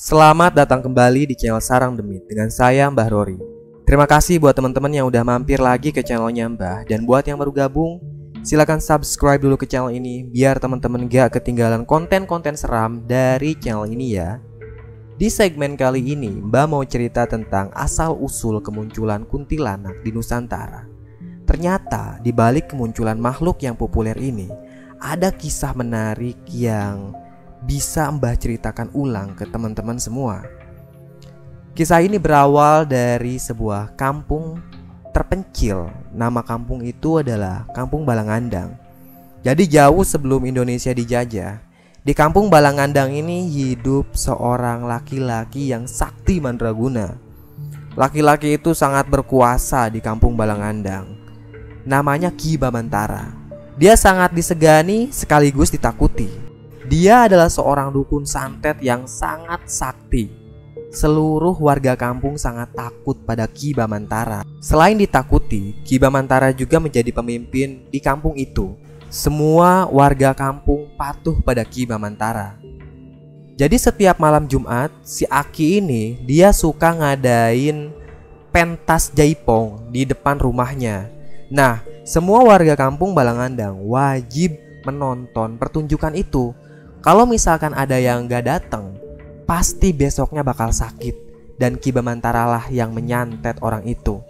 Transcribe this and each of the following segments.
Selamat datang kembali di channel Sarang Demit dengan saya Mbah Rory. Terima kasih buat teman-teman yang udah mampir lagi ke channelnya Mbah dan buat yang baru gabung, silakan subscribe dulu ke channel ini biar teman-teman gak ketinggalan konten-konten seram dari channel ini ya. Di segmen kali ini, Mbah mau cerita tentang asal-usul kemunculan kuntilanak di Nusantara. Ternyata di balik kemunculan makhluk yang populer ini, ada kisah menarik yang bisa Mbah ceritakan ulang ke teman-teman semua. Kisah ini berawal dari sebuah kampung terpencil. Nama kampung itu adalah Kampung Balangandang. Jadi jauh sebelum Indonesia dijajah, di Kampung Balangandang ini hidup seorang laki-laki yang sakti mandraguna. Laki-laki itu sangat berkuasa di Kampung Balangandang. Namanya Ki Bamantara. Dia sangat disegani sekaligus ditakuti. Dia adalah seorang dukun santet yang sangat sakti. Seluruh warga kampung sangat takut pada Ki Bamantara. Selain ditakuti, Ki Bamantara juga menjadi pemimpin di kampung itu. Semua warga kampung patuh pada Ki Bamantara. Jadi setiap malam Jumat, si Aki ini dia suka ngadain pentas jaipong di depan rumahnya. Nah, semua warga kampung Balangandang wajib menonton pertunjukan itu kalau misalkan ada yang gak datang, pasti besoknya bakal sakit dan Ki Bamantara lah yang menyantet orang itu.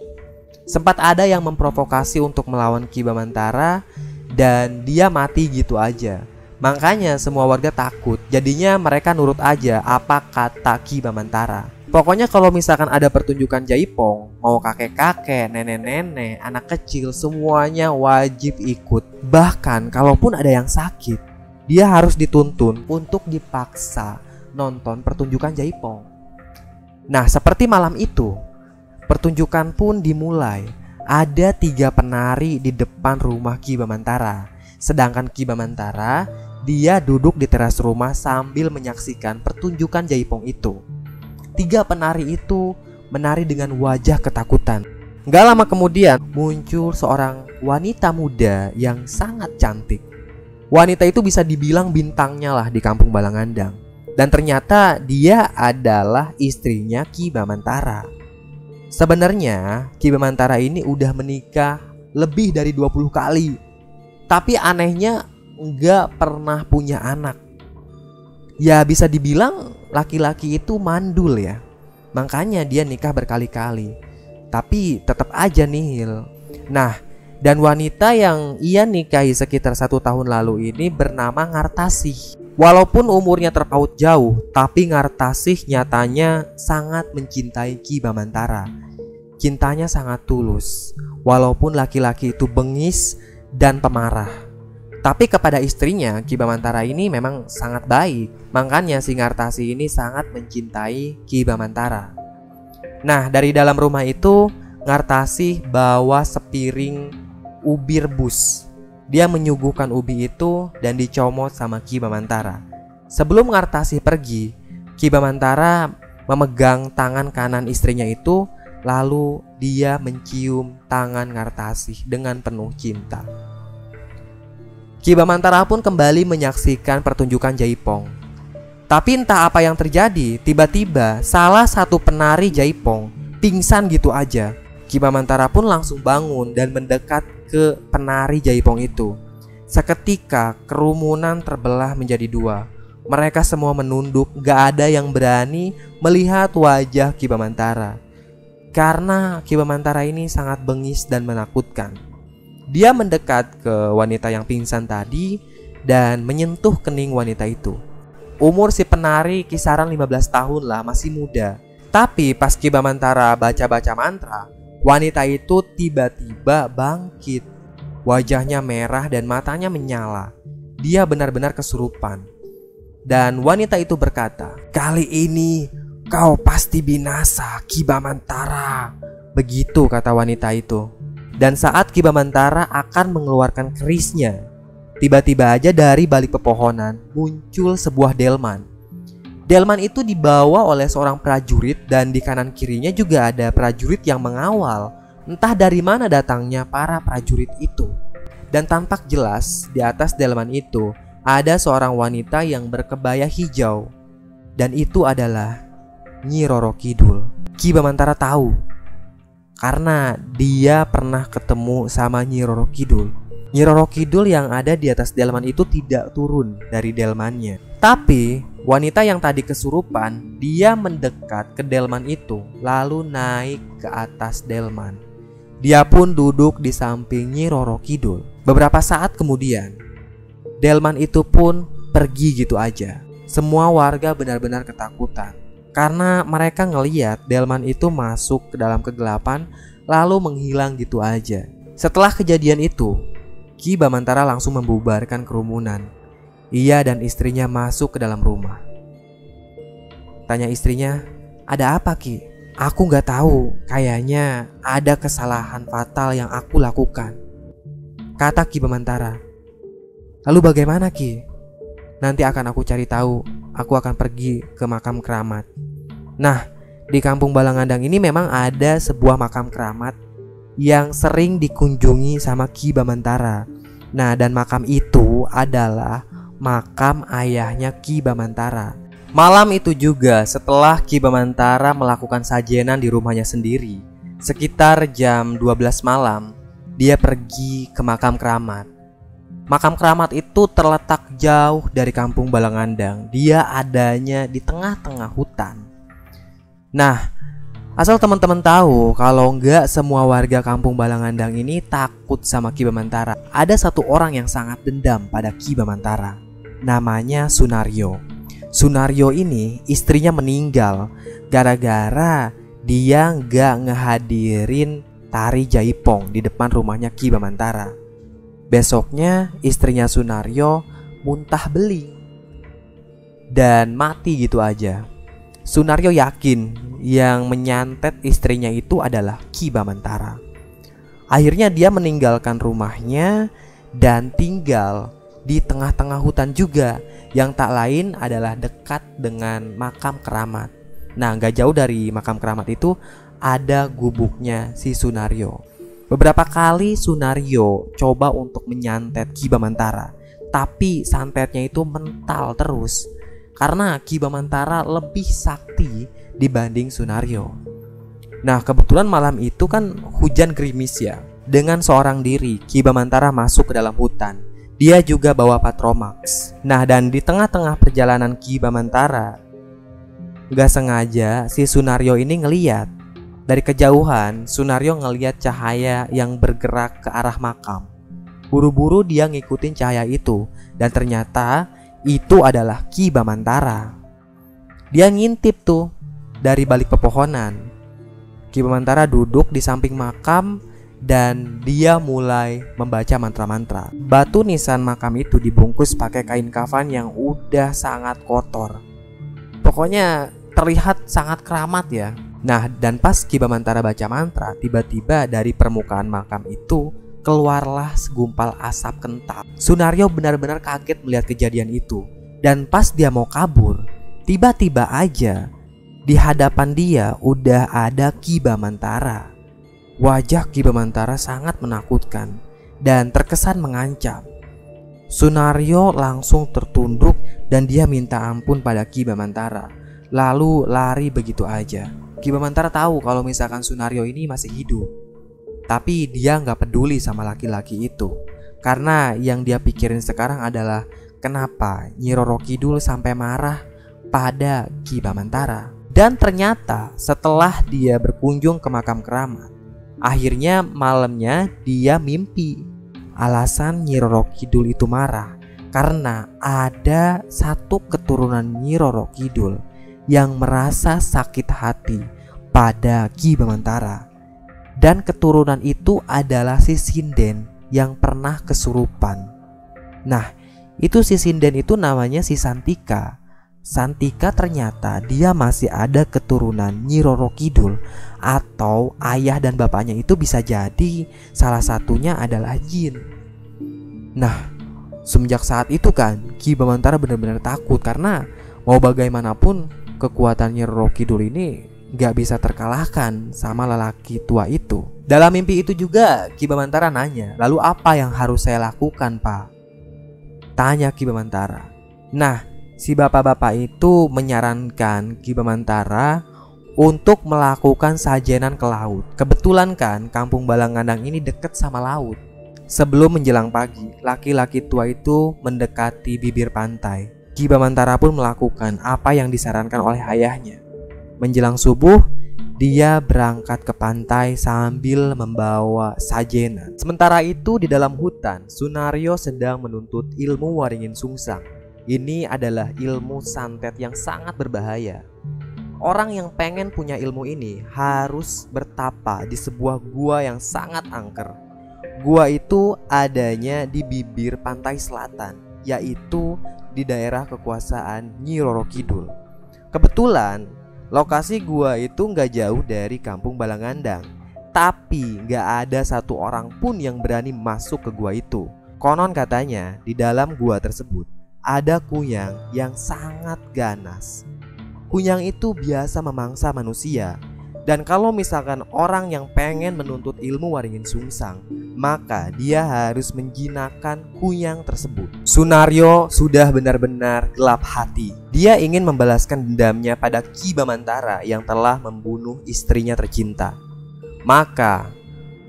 Sempat ada yang memprovokasi untuk melawan Ki Bamantara dan dia mati gitu aja. Makanya semua warga takut. Jadinya mereka nurut aja apa kata Ki Bamantara. Pokoknya kalau misalkan ada pertunjukan jaipong, mau kakek-kakek, nenek-nenek, anak kecil, semuanya wajib ikut. Bahkan kalaupun ada yang sakit, dia harus dituntun untuk dipaksa nonton pertunjukan jaipong. Nah, seperti malam itu, pertunjukan pun dimulai. Ada tiga penari di depan rumah Ki Bamantara. Sedangkan Ki Bamantara, dia duduk di teras rumah sambil menyaksikan pertunjukan jaipong itu. Tiga penari itu menari dengan wajah ketakutan. Gak lama kemudian muncul seorang wanita muda yang sangat cantik. Wanita itu bisa dibilang bintangnya lah di kampung Balangandang. Dan ternyata dia adalah istrinya Ki Bamantara. Sebenarnya Ki Bamantara ini udah menikah lebih dari 20 kali. Tapi anehnya nggak pernah punya anak. Ya bisa dibilang laki-laki itu mandul ya. Makanya dia nikah berkali-kali. Tapi tetap aja nihil. Nah, dan wanita yang ia nikahi sekitar satu tahun lalu ini bernama Ngartasih. Walaupun umurnya terpaut jauh, tapi Ngartasih nyatanya sangat mencintai Ki Bamantara. Cintanya sangat tulus, walaupun laki-laki itu bengis dan pemarah. Tapi kepada istrinya, Ki Bamantara ini memang sangat baik. Makanya si Ngartasi ini sangat mencintai Ki Bamantara. Nah, dari dalam rumah itu, Ngartasi bawa sepiring ubi rebus. Dia menyuguhkan ubi itu dan dicomot sama Ki Bamantara. Sebelum Ngartasi pergi, Ki Bamantara memegang tangan kanan istrinya itu lalu dia mencium tangan Ngartasi dengan penuh cinta. Ki Bamantara pun kembali menyaksikan pertunjukan Jaipong. Tapi entah apa yang terjadi, tiba-tiba salah satu penari Jaipong pingsan gitu aja. Ki Bamantara pun langsung bangun dan mendekat ke penari jaipong itu. Seketika kerumunan terbelah menjadi dua. Mereka semua menunduk, gak ada yang berani melihat wajah Kiba Mantara. Karena Kiba Mantara ini sangat bengis dan menakutkan. Dia mendekat ke wanita yang pingsan tadi dan menyentuh kening wanita itu. Umur si penari kisaran 15 tahun lah, masih muda. Tapi pas Kiba Mantara baca-baca mantra, Wanita itu tiba-tiba bangkit. Wajahnya merah dan matanya menyala. Dia benar-benar kesurupan. Dan wanita itu berkata, "Kali ini kau pasti binasa, Kibamantara." Begitu kata wanita itu. Dan saat Kibamantara akan mengeluarkan kerisnya, tiba-tiba aja dari balik pepohonan muncul sebuah delman Delman itu dibawa oleh seorang prajurit dan di kanan kirinya juga ada prajurit yang mengawal. Entah dari mana datangnya para prajurit itu. Dan tampak jelas di atas delman itu ada seorang wanita yang berkebaya hijau. Dan itu adalah Nyi Roro Kidul. Ki Bamantara tahu karena dia pernah ketemu sama Nyi Roro Kidul. Nyi Roro Kidul yang ada di atas delman itu tidak turun dari delmannya. Tapi wanita yang tadi kesurupan, dia mendekat ke delman itu lalu naik ke atas delman. Dia pun duduk di samping Nyi Roro Kidul. Beberapa saat kemudian, delman itu pun pergi gitu aja. Semua warga benar-benar ketakutan karena mereka ngeliat delman itu masuk ke dalam kegelapan lalu menghilang gitu aja. Setelah kejadian itu, Ki Bamantara langsung membubarkan kerumunan. Ia dan istrinya masuk ke dalam rumah. Tanya istrinya, ada apa Ki? Aku nggak tahu, kayaknya ada kesalahan fatal yang aku lakukan. Kata Ki Bamantara. Lalu bagaimana Ki? Nanti akan aku cari tahu. Aku akan pergi ke makam keramat. Nah, di kampung Balangandang ini memang ada sebuah makam keramat yang sering dikunjungi sama Ki Bamantara. Nah, dan makam itu adalah makam ayahnya Ki Bamantara. Malam itu juga setelah Ki Bamantara melakukan sajenan di rumahnya sendiri, sekitar jam 12 malam, dia pergi ke makam keramat. Makam keramat itu terletak jauh dari kampung Balangandang. Dia adanya di tengah-tengah hutan. Nah, asal teman-teman tahu kalau nggak semua warga kampung Balangandang ini takut sama Ki Bamantara. Ada satu orang yang sangat dendam pada Ki Bamantara. Namanya Sunario. Sunario ini istrinya meninggal gara-gara dia nggak ngehadirin tari jaipong di depan rumahnya Ki Bamantara. Besoknya istrinya Sunario muntah beli dan mati gitu aja. Sunario yakin yang menyantet istrinya itu adalah Ki Bamantara. Akhirnya dia meninggalkan rumahnya dan tinggal di tengah-tengah hutan juga yang tak lain adalah dekat dengan makam keramat. Nah, gak jauh dari makam keramat itu ada gubuknya si Sunario. Beberapa kali Sunario coba untuk menyantet Ki Bamantara, tapi santetnya itu mental terus karena Ki Bamantara lebih sakti dibanding Sunario. Nah, kebetulan malam itu kan hujan gerimis ya. Dengan seorang diri, Ki Bamantara masuk ke dalam hutan. Dia juga bawa patromax. Nah, dan di tengah-tengah perjalanan Ki Bamantara, gak sengaja si Sunario ini ngeliat dari kejauhan, Sunario ngeliat cahaya yang bergerak ke arah makam. Buru-buru dia ngikutin cahaya itu dan ternyata itu adalah Ki Bamantara. Dia ngintip tuh dari balik pepohonan. Ki Bamantara duduk di samping makam dan dia mulai membaca mantra-mantra. Batu nisan makam itu dibungkus pakai kain kafan yang udah sangat kotor. Pokoknya terlihat sangat keramat ya. Nah, dan pas Ki Bamantara baca mantra, tiba-tiba dari permukaan makam itu keluarlah segumpal asap kental. Sunario benar-benar kaget melihat kejadian itu. Dan pas dia mau kabur, tiba-tiba aja di hadapan dia udah ada Ki Bamantara. Wajah Ki Bamantara sangat menakutkan dan terkesan mengancam. Sunario langsung tertunduk dan dia minta ampun pada Ki Bamantara. Lalu lari begitu aja. Ki Bamantara tahu kalau misalkan Sunario ini masih hidup. Tapi dia nggak peduli sama laki-laki itu. Karena yang dia pikirin sekarang adalah kenapa Nyi Roro Kidul sampai marah pada Ki Bamantara. Dan ternyata setelah dia berkunjung ke makam keramat, akhirnya malamnya dia mimpi. Alasan Nyi Roro Kidul itu marah karena ada satu keturunan Nyi Roro Kidul yang merasa sakit hati pada Ki Bamantara. Dan keturunan itu adalah si Sinden yang pernah kesurupan. Nah, itu si Sinden itu namanya si Santika. Santika ternyata dia masih ada keturunan Nyiroro Kidul atau ayah dan bapaknya itu bisa jadi salah satunya adalah jin. Nah, semenjak saat itu kan Ki Bamantara benar-benar takut karena mau bagaimanapun kekuatannya Rocky Kidul ini gak bisa terkalahkan sama lelaki tua itu. Dalam mimpi itu juga Ki Bamantara nanya, lalu apa yang harus saya lakukan pak? Tanya Ki Bamantara. Nah, si bapak-bapak itu menyarankan Ki Bamantara untuk melakukan sajenan ke laut. Kebetulan kan kampung Balangandang ini dekat sama laut. Sebelum menjelang pagi, laki-laki tua itu mendekati bibir pantai. Ki Bamantara pun melakukan apa yang disarankan oleh ayahnya. Menjelang subuh, dia berangkat ke pantai sambil membawa sajenan. Sementara itu di dalam hutan, Sunario sedang menuntut ilmu waringin sungsang. Ini adalah ilmu santet yang sangat berbahaya. Orang yang pengen punya ilmu ini harus bertapa di sebuah gua yang sangat angker. Gua itu adanya di bibir pantai selatan, yaitu di daerah kekuasaan Nyi Roro Kidul. Kebetulan lokasi gua itu nggak jauh dari kampung Balangandang, tapi nggak ada satu orang pun yang berani masuk ke gua itu. Konon katanya di dalam gua tersebut ada kuyang yang sangat ganas. Kunyang itu biasa memangsa manusia. Dan kalau misalkan orang yang pengen menuntut ilmu waringin sungsang Maka dia harus menjinakkan kunyang tersebut. Sunario sudah benar-benar gelap hati. Dia ingin membalaskan dendamnya pada Ki Bamantara Yang telah membunuh istrinya tercinta. Maka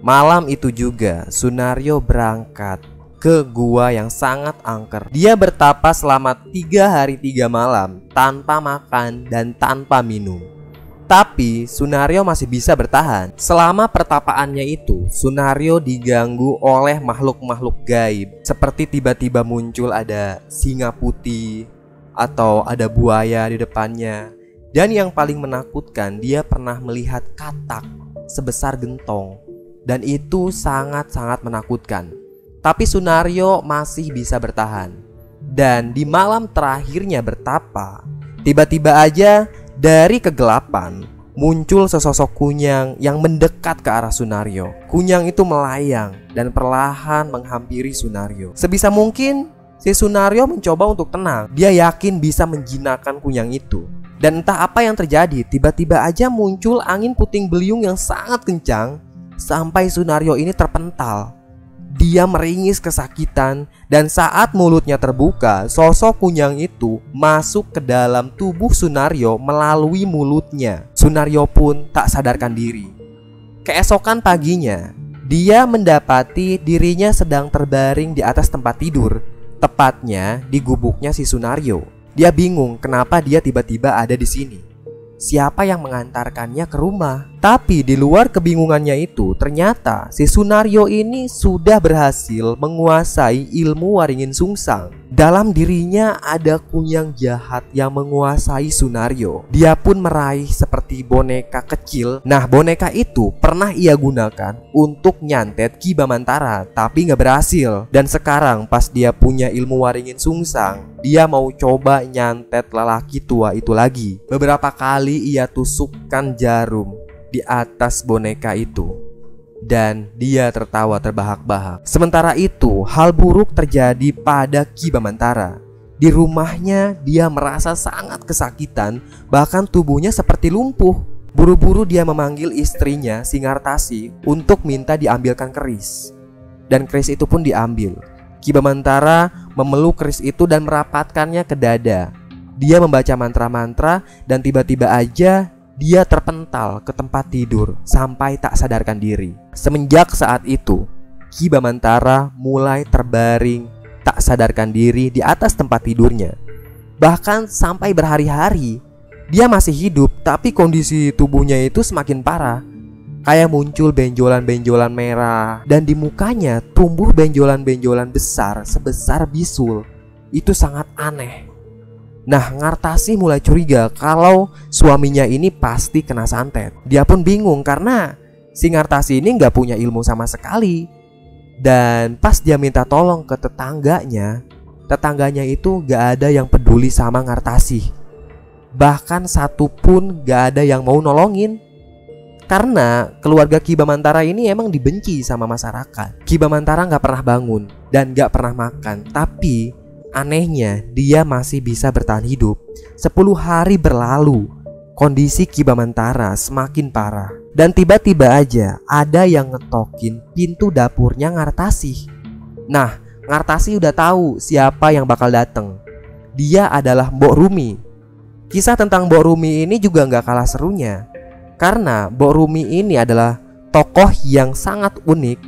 malam itu juga Sunario berangkat ke gua yang sangat angker. Dia bertapa selama tiga hari tiga malam tanpa makan dan tanpa minum. Tapi Sunario masih bisa bertahan. Selama pertapaannya itu, Sunario diganggu oleh makhluk-makhluk gaib, seperti tiba-tiba muncul ada singa putih atau ada buaya di depannya. Dan yang paling menakutkan, dia pernah melihat katak sebesar gentong, dan itu sangat-sangat menakutkan. Tapi Sunario masih bisa bertahan. Dan di malam terakhirnya bertapa, tiba-tiba aja dari kegelapan muncul sesosok kunyang yang mendekat ke arah Sunario. Kunyang itu melayang dan perlahan menghampiri Sunario. Sebisa mungkin si Sunario mencoba untuk tenang. Dia yakin bisa menjinakkan kunyang itu. Dan entah apa yang terjadi, tiba-tiba aja muncul angin puting beliung yang sangat kencang sampai Sunario ini terpental dia meringis kesakitan dan saat mulutnya terbuka, sosok kunyang itu masuk ke dalam tubuh Sunario melalui mulutnya. Sunario pun tak sadarkan diri. Keesokan paginya, dia mendapati dirinya sedang terbaring di atas tempat tidur, tepatnya di gubuknya si Sunario. Dia bingung kenapa dia tiba-tiba ada di sini siapa yang mengantarkannya ke rumah. Tapi di luar kebingungannya itu, ternyata si Sunario ini sudah berhasil menguasai ilmu waringin sungsang. Dalam dirinya ada kunyang jahat yang menguasai Sunario. Dia pun meraih seperti boneka kecil. Nah, boneka itu pernah ia gunakan untuk nyantet Ki Bamantara, tapi nggak berhasil. Dan sekarang pas dia punya ilmu waringin sungsang, dia mau coba nyantet lelaki tua itu lagi. Beberapa kali ia tusukkan jarum di atas boneka itu dan dia tertawa terbahak-bahak. Sementara itu, hal buruk terjadi pada Ki Bamantara. Di rumahnya, dia merasa sangat kesakitan, bahkan tubuhnya seperti lumpuh. Buru-buru dia memanggil istrinya, Singartasi, untuk minta diambilkan keris. Dan keris itu pun diambil. Ki Bamantara memeluk keris itu dan merapatkannya ke dada. Dia membaca mantra-mantra dan tiba-tiba aja dia terpental ke tempat tidur sampai tak sadarkan diri. Semenjak saat itu, Ki Bamantara mulai terbaring tak sadarkan diri di atas tempat tidurnya. Bahkan sampai berhari-hari, dia masih hidup tapi kondisi tubuhnya itu semakin parah. Kayak muncul benjolan-benjolan merah dan di mukanya tumbuh benjolan-benjolan besar sebesar bisul. Itu sangat aneh. Nah, Ngartasi mulai curiga kalau suaminya ini pasti kena santet. Dia pun bingung karena si Ngartasi ini nggak punya ilmu sama sekali. Dan pas dia minta tolong ke tetangganya, tetangganya itu gak ada yang peduli sama Ngartasi. Bahkan satu pun gak ada yang mau nolongin. Karena keluarga Kibamantara ini emang dibenci sama masyarakat. Kibamantara nggak pernah bangun dan nggak pernah makan, tapi Anehnya, dia masih bisa bertahan hidup. Sepuluh hari berlalu, kondisi Kibamantara semakin parah. Dan tiba-tiba aja ada yang ngetokin pintu dapurnya Ngartasi. Nah, Ngartasi udah tahu siapa yang bakal datang. dia adalah Mbok Rumi. Kisah tentang Mbok Rumi ini juga nggak kalah serunya. Karena Mbok Rumi ini adalah tokoh yang sangat unik.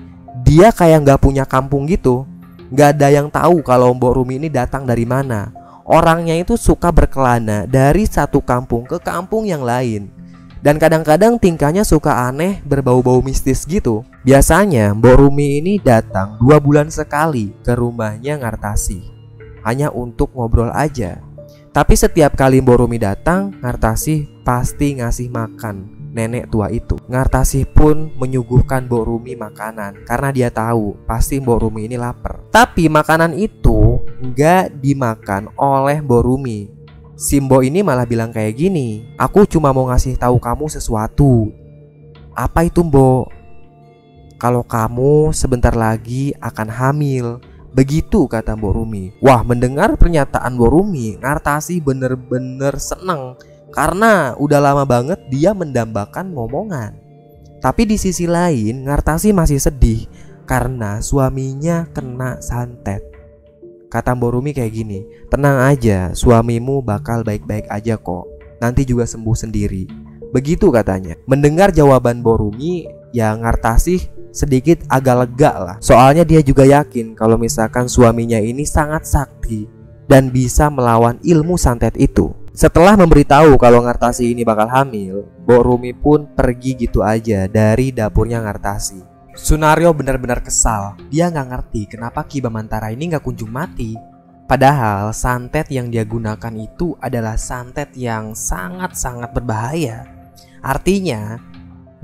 Dia kayak nggak punya kampung gitu. Nggak ada yang tahu kalau Mbok Rumi ini datang dari mana. Orangnya itu suka berkelana dari satu kampung ke kampung yang lain. Dan kadang-kadang tingkahnya suka aneh berbau-bau mistis gitu Biasanya Mbok Rumi ini datang dua bulan sekali ke rumahnya Ngartasi Hanya untuk ngobrol aja Tapi setiap kali Mbok datang Ngartasi pasti ngasih makan nenek tua itu Ngartasi pun menyuguhkan Mbok Rumi makanan Karena dia tahu pasti Mbok Rumi ini lapar Tapi makanan itu nggak dimakan oleh Mbok Rumi Simbo ini malah bilang kayak gini, "Aku cuma mau ngasih tahu kamu sesuatu." Apa itu, Mbok? Kalau kamu sebentar lagi akan hamil. Begitu kata Mbok Rumi. Wah, mendengar pernyataan Mbok Rumi, Ngartasi bener-bener seneng karena udah lama banget dia mendambakan ngomongan. Tapi di sisi lain, Ngartasi masih sedih karena suaminya kena santet. Kata Borumi kayak gini, tenang aja, suamimu bakal baik-baik aja kok. Nanti juga sembuh sendiri. Begitu katanya. Mendengar jawaban Borumi, ya Ngartasih sedikit agak lega lah. Soalnya dia juga yakin kalau misalkan suaminya ini sangat sakti dan bisa melawan ilmu santet itu. Setelah memberitahu kalau Ngartasi ini bakal hamil, Borumi pun pergi gitu aja dari dapurnya Ngartasi. Sunario benar-benar kesal. Dia nggak ngerti kenapa Ki Bamantara ini nggak kunjung mati. Padahal santet yang dia gunakan itu adalah santet yang sangat-sangat berbahaya. Artinya,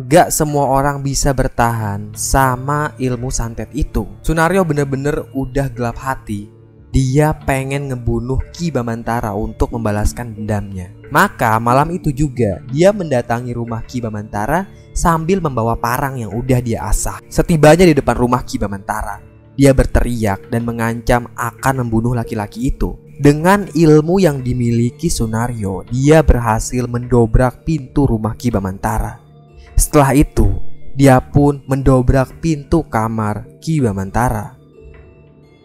gak semua orang bisa bertahan sama ilmu santet itu. Sunario bener-bener udah gelap hati. Dia pengen ngebunuh Ki Bamantara untuk membalaskan dendamnya. Maka malam itu juga dia mendatangi rumah Ki Bamantara sambil membawa parang yang udah dia asah. Setibanya di depan rumah Ki Bamantara, dia berteriak dan mengancam akan membunuh laki-laki itu. Dengan ilmu yang dimiliki Sunario, dia berhasil mendobrak pintu rumah Ki Bamantara. Setelah itu, dia pun mendobrak pintu kamar Ki Bamantara.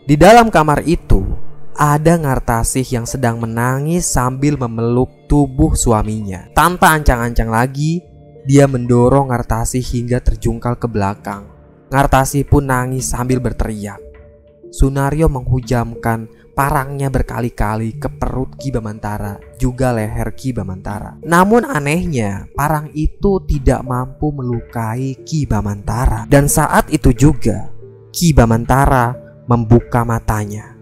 Di dalam kamar itu, ada Ngartasih yang sedang menangis sambil memeluk tubuh suaminya. Tanpa ancang-ancang lagi, dia mendorong Ngartasi hingga terjungkal ke belakang. Ngartasi pun nangis sambil berteriak. Sunario menghujamkan parangnya berkali-kali ke perut Ki Bamantara, juga leher Ki Bamantara. Namun anehnya, parang itu tidak mampu melukai Ki Bamantara. Dan saat itu juga, Ki Bamantara membuka matanya.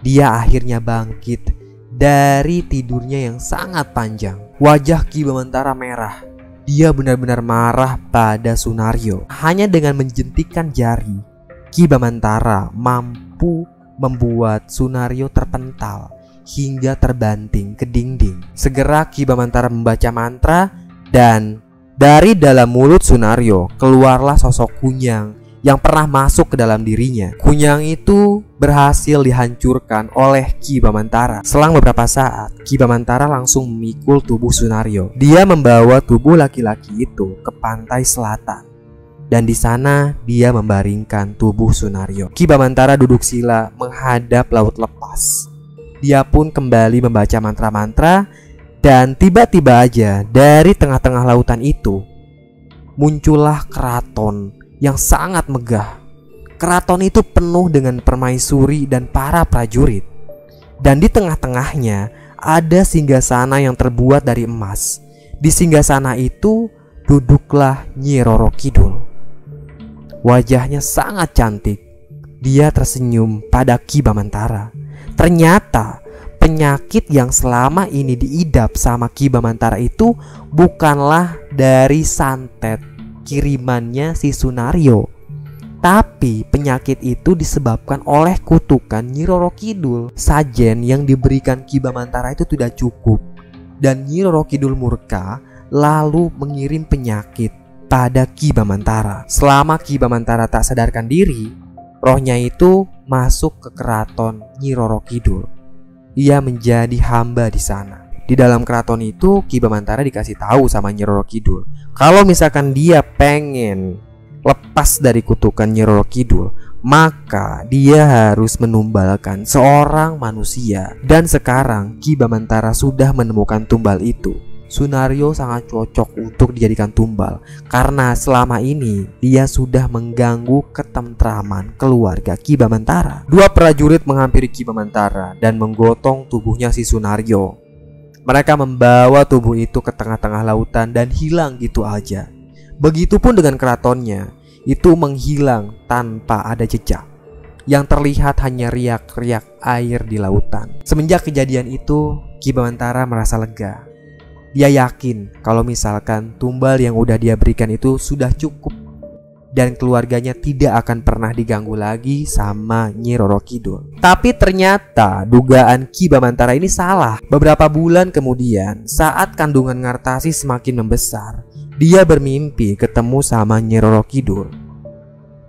Dia akhirnya bangkit dari tidurnya yang sangat panjang. Wajah Ki Bamantara merah dia benar-benar marah pada Sunario. Hanya dengan menjentikan jari, Ki Bamantara mampu membuat Sunario terpental hingga terbanting ke dinding. Segera Ki Bamantara membaca mantra dan dari dalam mulut Sunario keluarlah sosok kunyang yang pernah masuk ke dalam dirinya. Kunyang itu berhasil dihancurkan oleh Ki Bamantara. Selang beberapa saat, Ki Bamantara langsung memikul tubuh Sunario. Dia membawa tubuh laki-laki itu ke pantai selatan. Dan di sana dia membaringkan tubuh Sunario. Ki Bamantara duduk sila menghadap laut lepas. Dia pun kembali membaca mantra-mantra dan tiba-tiba aja dari tengah-tengah lautan itu muncullah keraton yang sangat megah. Keraton itu penuh dengan permaisuri dan para prajurit. Dan di tengah-tengahnya ada singgasana yang terbuat dari emas. Di singgasana itu duduklah Nyi Roro Kidul. Wajahnya sangat cantik. Dia tersenyum pada Ki Bamantara. Ternyata penyakit yang selama ini diidap sama Ki Bamantara itu bukanlah dari santet kirimannya si Sunario. Tapi penyakit itu disebabkan oleh kutukan Nyi Roro Kidul. Sajen yang diberikan Ki Bamantara itu tidak cukup. Dan Nyi Roro Kidul murka lalu mengirim penyakit pada Ki Bamantara. Selama Ki Bamantara tak sadarkan diri, rohnya itu masuk ke keraton Nyi Roro Kidul. Ia menjadi hamba di sana. Di dalam keraton itu Ki Bamantara dikasih tahu sama Nyi Roro Kidul kalau misalkan dia pengen lepas dari kutukan Nyi Roro Kidul, maka dia harus menumbalkan seorang manusia. Dan sekarang Ki Bamantara sudah menemukan tumbal itu. Sunario sangat cocok untuk dijadikan tumbal karena selama ini dia sudah mengganggu ketentraman keluarga Ki Bamantara. Dua prajurit menghampiri Ki Bamantara dan menggotong tubuhnya si Sunario. Mereka membawa tubuh itu ke tengah-tengah lautan dan hilang gitu aja. Begitupun dengan keratonnya, itu menghilang tanpa ada jejak. Yang terlihat hanya riak-riak air di lautan. Semenjak kejadian itu, Ki Bamantara merasa lega. Dia yakin kalau misalkan tumbal yang udah dia berikan itu sudah cukup dan keluarganya tidak akan pernah diganggu lagi sama Nyi Roro Kidul. Tapi ternyata dugaan Ki Bamantara ini salah. Beberapa bulan kemudian, saat kandungan Ngartasi semakin membesar, dia bermimpi ketemu sama Nyi Roro Kidul.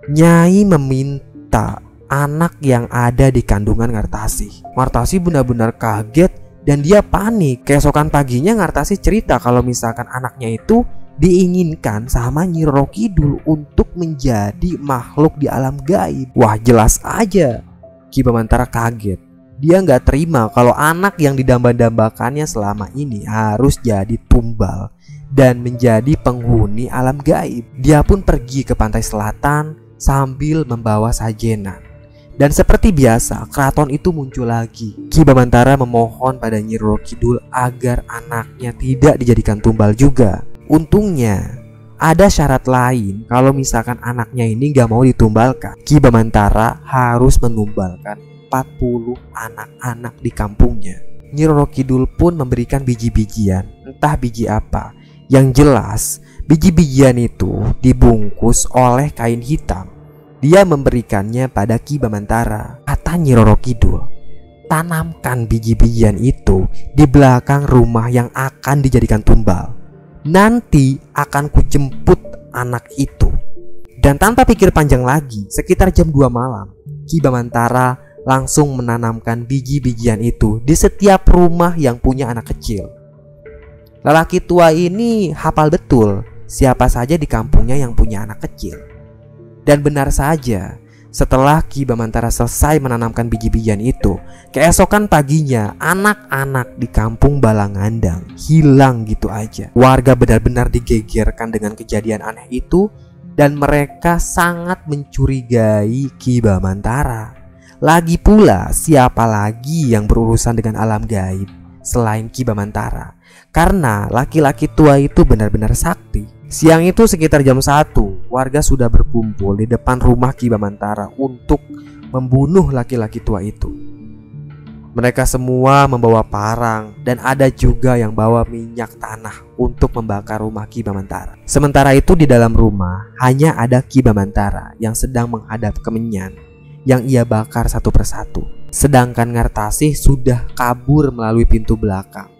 Nyai meminta anak yang ada di kandungan Ngartasi. Ngartasi benar-benar kaget dan dia panik. Keesokan paginya Ngartasi cerita kalau misalkan anaknya itu diinginkan sama Nyi Roro Kidul untuk menjadi makhluk di alam gaib. Wah jelas aja Ki Bamantara kaget. Dia nggak terima kalau anak yang didamba-dambakannya selama ini harus jadi tumbal dan menjadi penghuni alam gaib. Dia pun pergi ke pantai selatan sambil membawa sajenan. Dan seperti biasa, keraton itu muncul lagi. Ki Bamantara memohon pada Nyi Roro Kidul agar anaknya tidak dijadikan tumbal juga. Untungnya ada syarat lain kalau misalkan anaknya ini gak mau ditumbalkan. Ki Bamantara harus menumbalkan 40 anak-anak di kampungnya. Nyi Roro Kidul pun memberikan biji-bijian, entah biji apa. Yang jelas, biji-bijian itu dibungkus oleh kain hitam. Dia memberikannya pada Ki Bamantara. Kata Nyi Roro Kidul, tanamkan biji-bijian itu di belakang rumah yang akan dijadikan tumbal. Nanti akan kujemput anak itu. Dan tanpa pikir panjang lagi, sekitar jam 2 malam, Ki Bamantara langsung menanamkan biji-bijian itu di setiap rumah yang punya anak kecil. Lelaki tua ini hafal betul siapa saja di kampungnya yang punya anak kecil. Dan benar saja, setelah Ki Bamantara selesai menanamkan biji-bijian itu, keesokan paginya anak-anak di kampung Balangandang hilang gitu aja. Warga benar-benar digegerkan dengan kejadian aneh itu dan mereka sangat mencurigai Ki Bamantara. Lagi pula, siapa lagi yang berurusan dengan alam gaib selain Ki Bamantara? Karena laki-laki tua itu benar-benar sakti. Siang itu sekitar jam 1, warga sudah berkumpul di depan rumah Ki Bamantara untuk membunuh laki-laki tua itu. Mereka semua membawa parang dan ada juga yang bawa minyak tanah untuk membakar rumah Ki Bamantara. Sementara itu di dalam rumah hanya ada Ki Bamantara yang sedang menghadap kemenyan yang ia bakar satu persatu. Sedangkan Ngartasih sudah kabur melalui pintu belakang.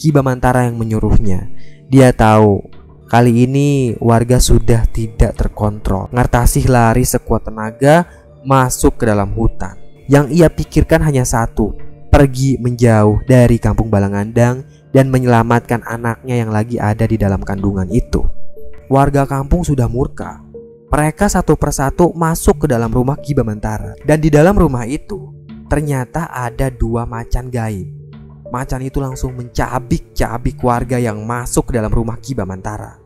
Ki Bamantara yang menyuruhnya. Dia tahu Kali ini warga sudah tidak terkontrol. Ngartasih lari sekuat tenaga masuk ke dalam hutan. Yang ia pikirkan hanya satu, pergi menjauh dari kampung Balangandang dan menyelamatkan anaknya yang lagi ada di dalam kandungan itu. Warga kampung sudah murka. Mereka satu persatu masuk ke dalam rumah Ki Bamantara. Dan di dalam rumah itu ternyata ada dua macan gaib macan itu langsung mencabik-cabik warga yang masuk ke dalam rumah Ki Bamantara.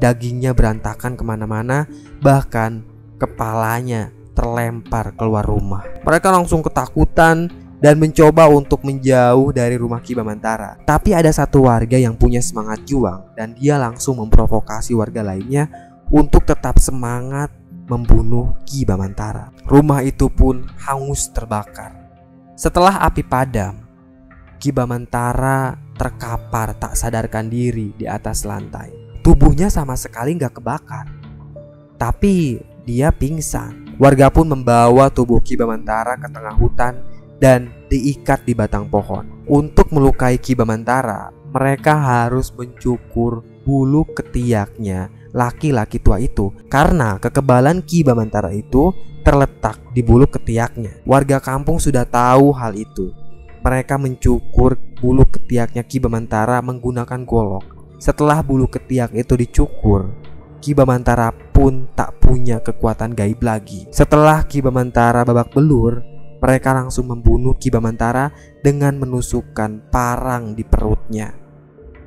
Dagingnya berantakan ke mana-mana, bahkan kepalanya terlempar keluar rumah. Mereka langsung ketakutan dan mencoba untuk menjauh dari rumah Ki Bamantara. Tapi ada satu warga yang punya semangat juang dan dia langsung memprovokasi warga lainnya untuk tetap semangat membunuh Ki Bamantara. Rumah itu pun hangus terbakar. Setelah api padam, Ki Bamantara terkapar tak sadarkan diri di atas lantai. Tubuhnya sama sekali nggak kebakar. Tapi dia pingsan. Warga pun membawa tubuh Ki Bamantara ke tengah hutan dan diikat di batang pohon. Untuk melukai Ki Bamantara, mereka harus mencukur bulu ketiaknya laki-laki tua itu karena kekebalan Ki Bamantara itu terletak di bulu ketiaknya. Warga kampung sudah tahu hal itu mereka mencukur bulu ketiaknya Ki Bamantara menggunakan golok. Setelah bulu ketiak itu dicukur, Ki Bamantara pun tak punya kekuatan gaib lagi. Setelah Ki Bamantara babak belur, mereka langsung membunuh Ki Bamantara dengan menusukkan parang di perutnya.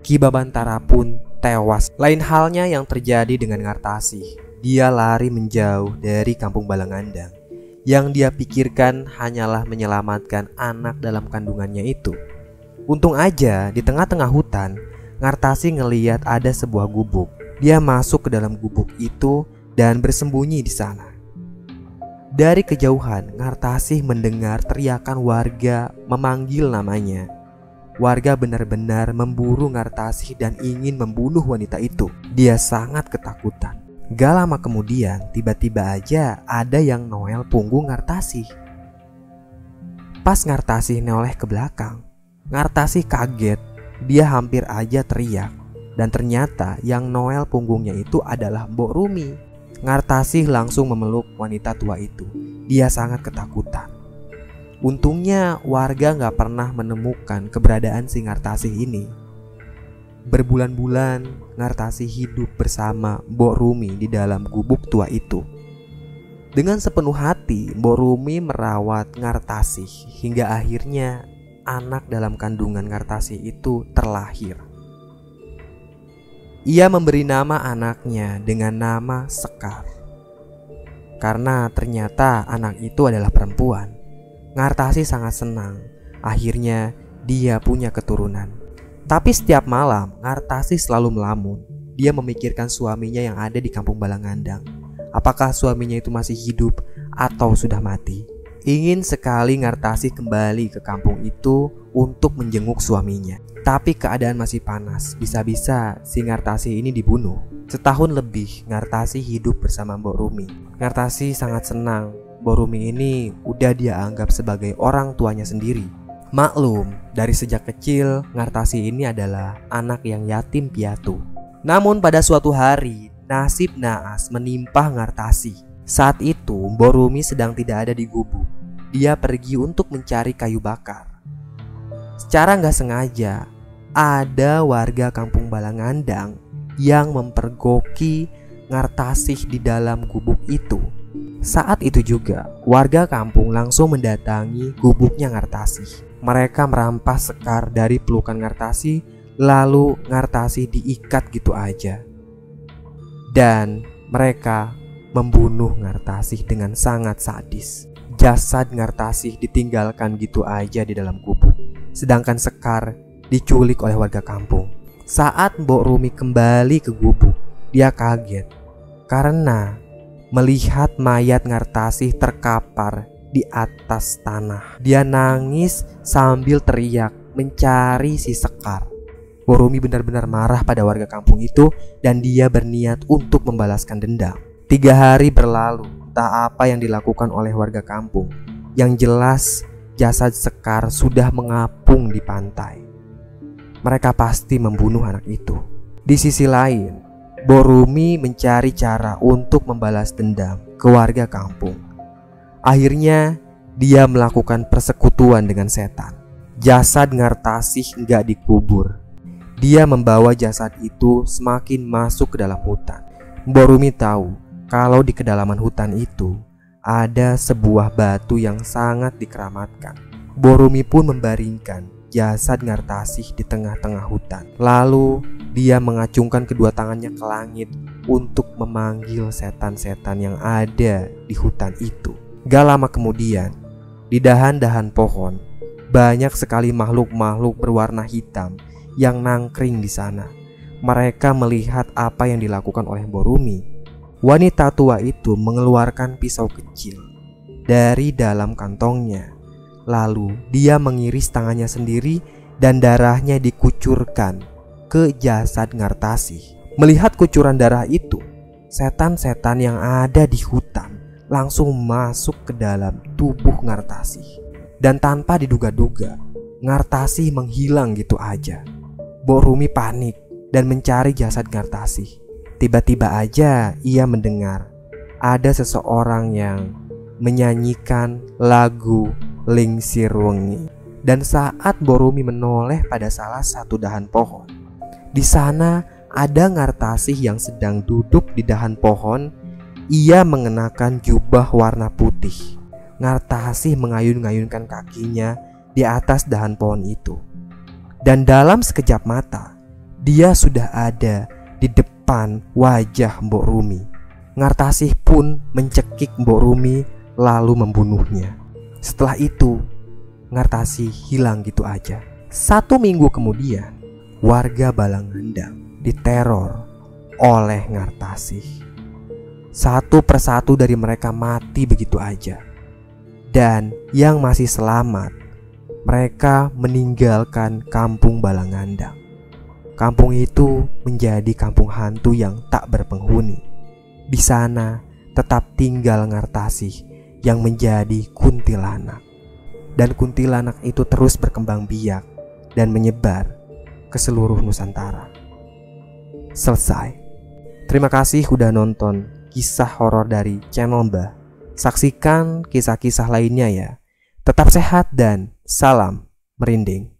Ki Bamantara pun tewas. Lain halnya yang terjadi dengan Ngartasi. Dia lari menjauh dari kampung Balangandang. Yang dia pikirkan hanyalah menyelamatkan anak dalam kandungannya itu. Untung aja di tengah-tengah hutan, Ngartasi ngeliat ada sebuah gubuk. Dia masuk ke dalam gubuk itu dan bersembunyi di sana. Dari kejauhan, Ngartasih mendengar teriakan warga memanggil namanya. Warga benar-benar memburu Ngartasih dan ingin membunuh wanita itu. Dia sangat ketakutan. Gak lama kemudian, tiba-tiba aja ada yang noel punggung Ngartasih. Pas Ngartasih noleh ke belakang, Ngartasih kaget. Dia hampir aja teriak. Dan ternyata yang noel punggungnya itu adalah Mbok Rumi. Ngartasih langsung memeluk wanita tua itu. Dia sangat ketakutan. Untungnya warga nggak pernah menemukan keberadaan si Ngartasih ini. Berbulan-bulan Ngartasih hidup bersama Mbok Rumi di dalam gubuk tua itu. Dengan sepenuh hati, Mbok Rumi merawat Ngartasih hingga akhirnya anak dalam kandungan Ngartasih itu terlahir. Ia memberi nama anaknya dengan nama Sekar. Karena ternyata anak itu adalah perempuan. Ngartasi sangat senang. Akhirnya dia punya keturunan. Tapi setiap malam Ngartasi selalu melamun. Dia memikirkan suaminya yang ada di kampung Balangandang. Apakah suaminya itu masih hidup atau sudah mati? Ingin sekali Ngartasi kembali ke kampung itu untuk menjenguk suaminya. Tapi keadaan masih panas, bisa-bisa si Ngartasi ini dibunuh. Setahun lebih Ngartasi hidup bersama Mbok Rumi. Ngartasi sangat senang Mbok Rumi ini udah dia anggap sebagai orang tuanya sendiri. Maklum, dari sejak kecil Ngartasi ini adalah anak yang yatim piatu. Namun pada suatu hari, nasib naas menimpa Ngartasi. Saat itu, Borumi sedang tidak ada di gubuk. Dia pergi untuk mencari kayu bakar. Secara nggak sengaja, ada warga kampung Balangandang yang mempergoki Ngartasih di dalam gubuk itu. Saat itu juga, warga kampung langsung mendatangi gubuknya Ngartasih. Mereka merampas sekar dari pelukan Ngartasih, lalu Ngartasih diikat gitu aja. Dan mereka membunuh Ngartasih dengan sangat sadis. Jasad Ngartasih ditinggalkan gitu aja di dalam gubuk, sedangkan Sekar diculik oleh warga kampung. Saat Mbok Rumi kembali ke gubuk, dia kaget karena melihat mayat Ngartasih terkapar di atas tanah. Dia nangis sambil teriak mencari si Sekar. Borumi benar-benar marah pada warga kampung itu dan dia berniat untuk membalaskan dendam. Tiga hari berlalu, tak apa yang dilakukan oleh warga kampung. Yang jelas, jasad Sekar sudah mengapung di pantai. Mereka pasti membunuh anak itu. Di sisi lain, Borumi mencari cara untuk membalas dendam ke warga kampung. Akhirnya, dia melakukan persekutuan dengan setan. Jasad Ngartasih nggak dikubur. Dia membawa jasad itu semakin masuk ke dalam hutan. Borumi tahu kalau di kedalaman hutan itu ada sebuah batu yang sangat dikeramatkan. Borumi pun membaringkan jasad Ngartasih di tengah-tengah hutan. Lalu dia mengacungkan kedua tangannya ke langit untuk memanggil setan-setan yang ada di hutan itu. Gak lama kemudian, di dahan-dahan pohon, banyak sekali makhluk-makhluk berwarna hitam yang nangkring di sana. Mereka melihat apa yang dilakukan oleh Borumi Wanita tua itu mengeluarkan pisau kecil dari dalam kantongnya. Lalu dia mengiris tangannya sendiri dan darahnya dikucurkan ke jasad Ngartasi. Melihat kucuran darah itu, setan-setan yang ada di hutan langsung masuk ke dalam tubuh Ngartasi. Dan tanpa diduga-duga, Ngartasi menghilang gitu aja. Borumi panik dan mencari jasad Ngartasi. Tiba-tiba aja ia mendengar ada seseorang yang menyanyikan lagu Lingsir Wengi. Dan saat Borumi menoleh pada salah satu dahan pohon, di sana ada Ngartasih yang sedang duduk di dahan pohon Ia mengenakan jubah warna putih. Ngartasih mengayun-ngayunkan kakinya di atas dahan pohon itu. Dan dalam sekejap mata, dia sudah ada di depan wajah Mbok Rumi. Ngartasih pun mencekik Mbok Rumi lalu membunuhnya. Setelah itu, Ngartasih hilang gitu aja. Satu minggu kemudian, warga Balangandang diteror oleh Ngartasih. Satu persatu dari mereka mati begitu aja. Dan yang masih selamat mereka meninggalkan kampung Balangandang. Kampung itu menjadi kampung hantu yang tak berpenghuni. Di sana tetap tinggal Ngartasih yang menjadi kuntilanak. Dan kuntilanak itu terus berkembang biak dan menyebar ke seluruh Nusantara. Selesai. Terima kasih udah nonton kisah horor dari channel Mbah. Saksikan kisah-kisah lainnya ya. Tetap sehat dan salam merinding.